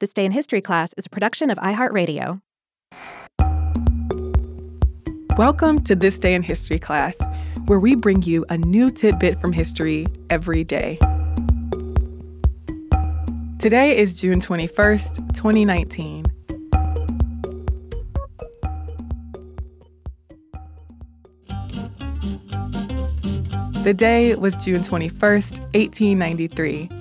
This Day in History class is a production of iHeartRadio. Welcome to This Day in History class, where we bring you a new tidbit from history every day. Today is June 21st, 2019. The day was June 21st, 1893.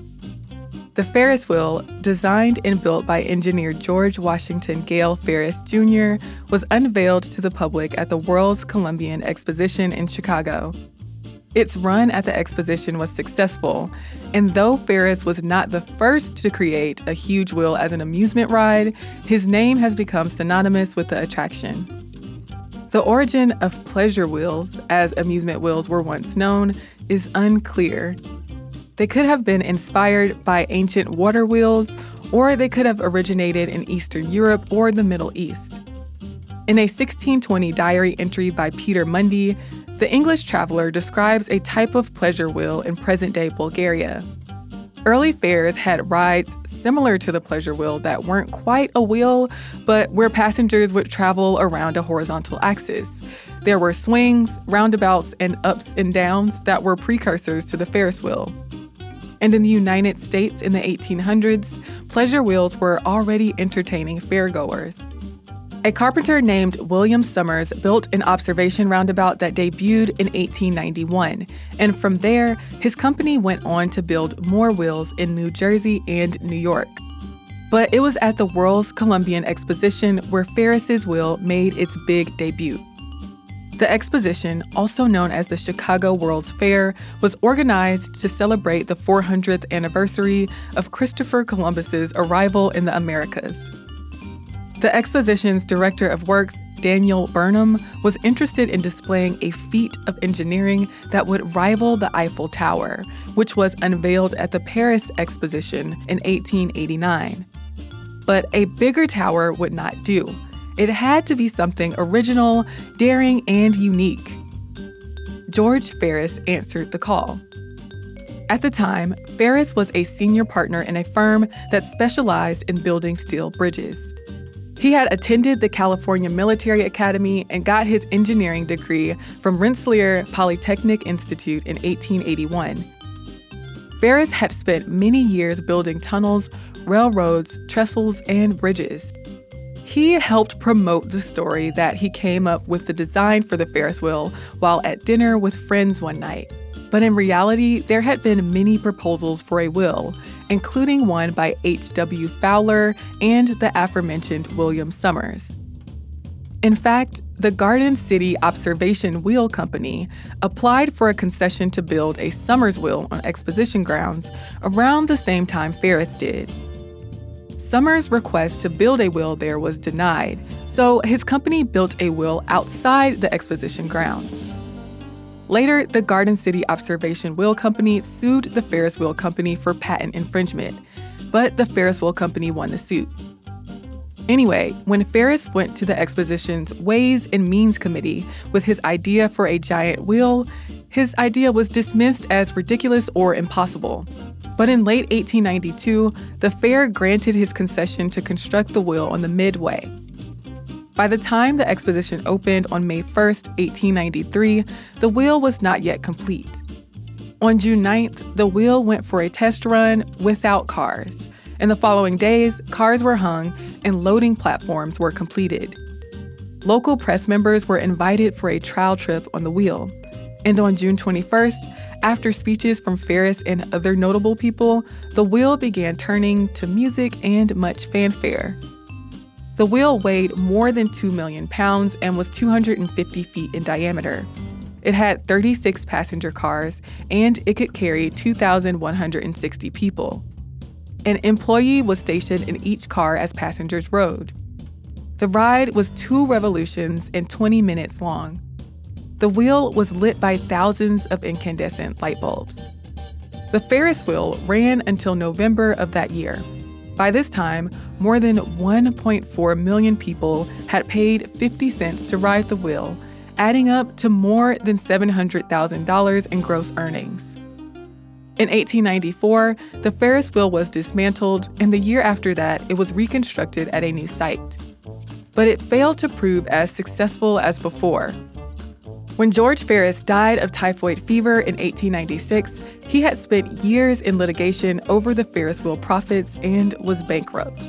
The Ferris wheel, designed and built by engineer George Washington Gale Ferris Jr., was unveiled to the public at the World's Columbian Exposition in Chicago. Its run at the exposition was successful, and though Ferris was not the first to create a huge wheel as an amusement ride, his name has become synonymous with the attraction. The origin of pleasure wheels, as amusement wheels were once known, is unclear. They could have been inspired by ancient water wheels, or they could have originated in Eastern Europe or the Middle East. In a 1620 diary entry by Peter Mundy, the English traveler describes a type of pleasure wheel in present day Bulgaria. Early fairs had rides similar to the pleasure wheel that weren't quite a wheel, but where passengers would travel around a horizontal axis. There were swings, roundabouts, and ups and downs that were precursors to the Ferris wheel. And in the United States in the 1800s, pleasure wheels were already entertaining fairgoers. A carpenter named William Somers built an observation roundabout that debuted in 1891, and from there, his company went on to build more wheels in New Jersey and New York. But it was at the World's Columbian Exposition where Ferris's wheel made its big debut. The exposition, also known as the Chicago World's Fair, was organized to celebrate the 400th anniversary of Christopher Columbus's arrival in the Americas. The exposition's director of works, Daniel Burnham, was interested in displaying a feat of engineering that would rival the Eiffel Tower, which was unveiled at the Paris Exposition in 1889. But a bigger tower would not do. It had to be something original, daring, and unique. George Ferris answered the call. At the time, Ferris was a senior partner in a firm that specialized in building steel bridges. He had attended the California Military Academy and got his engineering degree from Rensselaer Polytechnic Institute in 1881. Ferris had spent many years building tunnels, railroads, trestles, and bridges. He helped promote the story that he came up with the design for the Ferris wheel while at dinner with friends one night. But in reality, there had been many proposals for a wheel, including one by H.W. Fowler and the aforementioned William Somers. In fact, the Garden City Observation Wheel Company applied for a concession to build a Somers wheel on exposition grounds around the same time Ferris did. Somers' request to build a wheel there was denied, so his company built a wheel outside the exposition grounds. Later, the Garden City Observation Wheel Company sued the Ferris Wheel Company for patent infringement, but the Ferris Wheel Company won the suit. Anyway, when Ferris went to the exposition's Ways and Means Committee with his idea for a giant wheel, his idea was dismissed as ridiculous or impossible. But in late 1892, the fair granted his concession to construct the wheel on the Midway. By the time the exposition opened on May 1, 1893, the wheel was not yet complete. On June 9th, the wheel went for a test run without cars. In the following days, cars were hung and loading platforms were completed. Local press members were invited for a trial trip on the wheel. And on June 21st, after speeches from Ferris and other notable people, the wheel began turning to music and much fanfare. The wheel weighed more than 2 million pounds and was 250 feet in diameter. It had 36 passenger cars and it could carry 2,160 people. An employee was stationed in each car as passengers rode. The ride was two revolutions and 20 minutes long. The wheel was lit by thousands of incandescent light bulbs. The Ferris wheel ran until November of that year. By this time, more than 1.4 million people had paid 50 cents to ride the wheel, adding up to more than $700,000 in gross earnings. In 1894, the Ferris wheel was dismantled, and the year after that, it was reconstructed at a new site. But it failed to prove as successful as before. When George Ferris died of typhoid fever in 1896, he had spent years in litigation over the Ferris wheel profits and was bankrupt.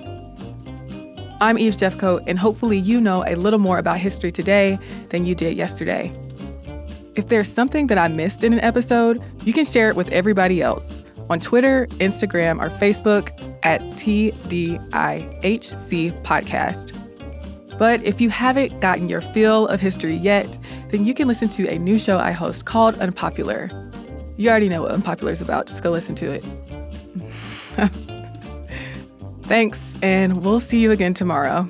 I'm Eves Jeffcoat, and hopefully you know a little more about history today than you did yesterday. If there's something that I missed in an episode, you can share it with everybody else on Twitter, Instagram, or Facebook at TDIHC Podcast. But if you haven't gotten your fill of history yet, then you can listen to a new show I host called Unpopular. You already know what Unpopular is about, just go listen to it. Thanks, and we'll see you again tomorrow.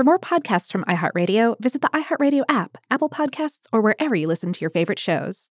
For more podcasts from iHeartRadio, visit the iHeartRadio app, Apple Podcasts, or wherever you listen to your favorite shows.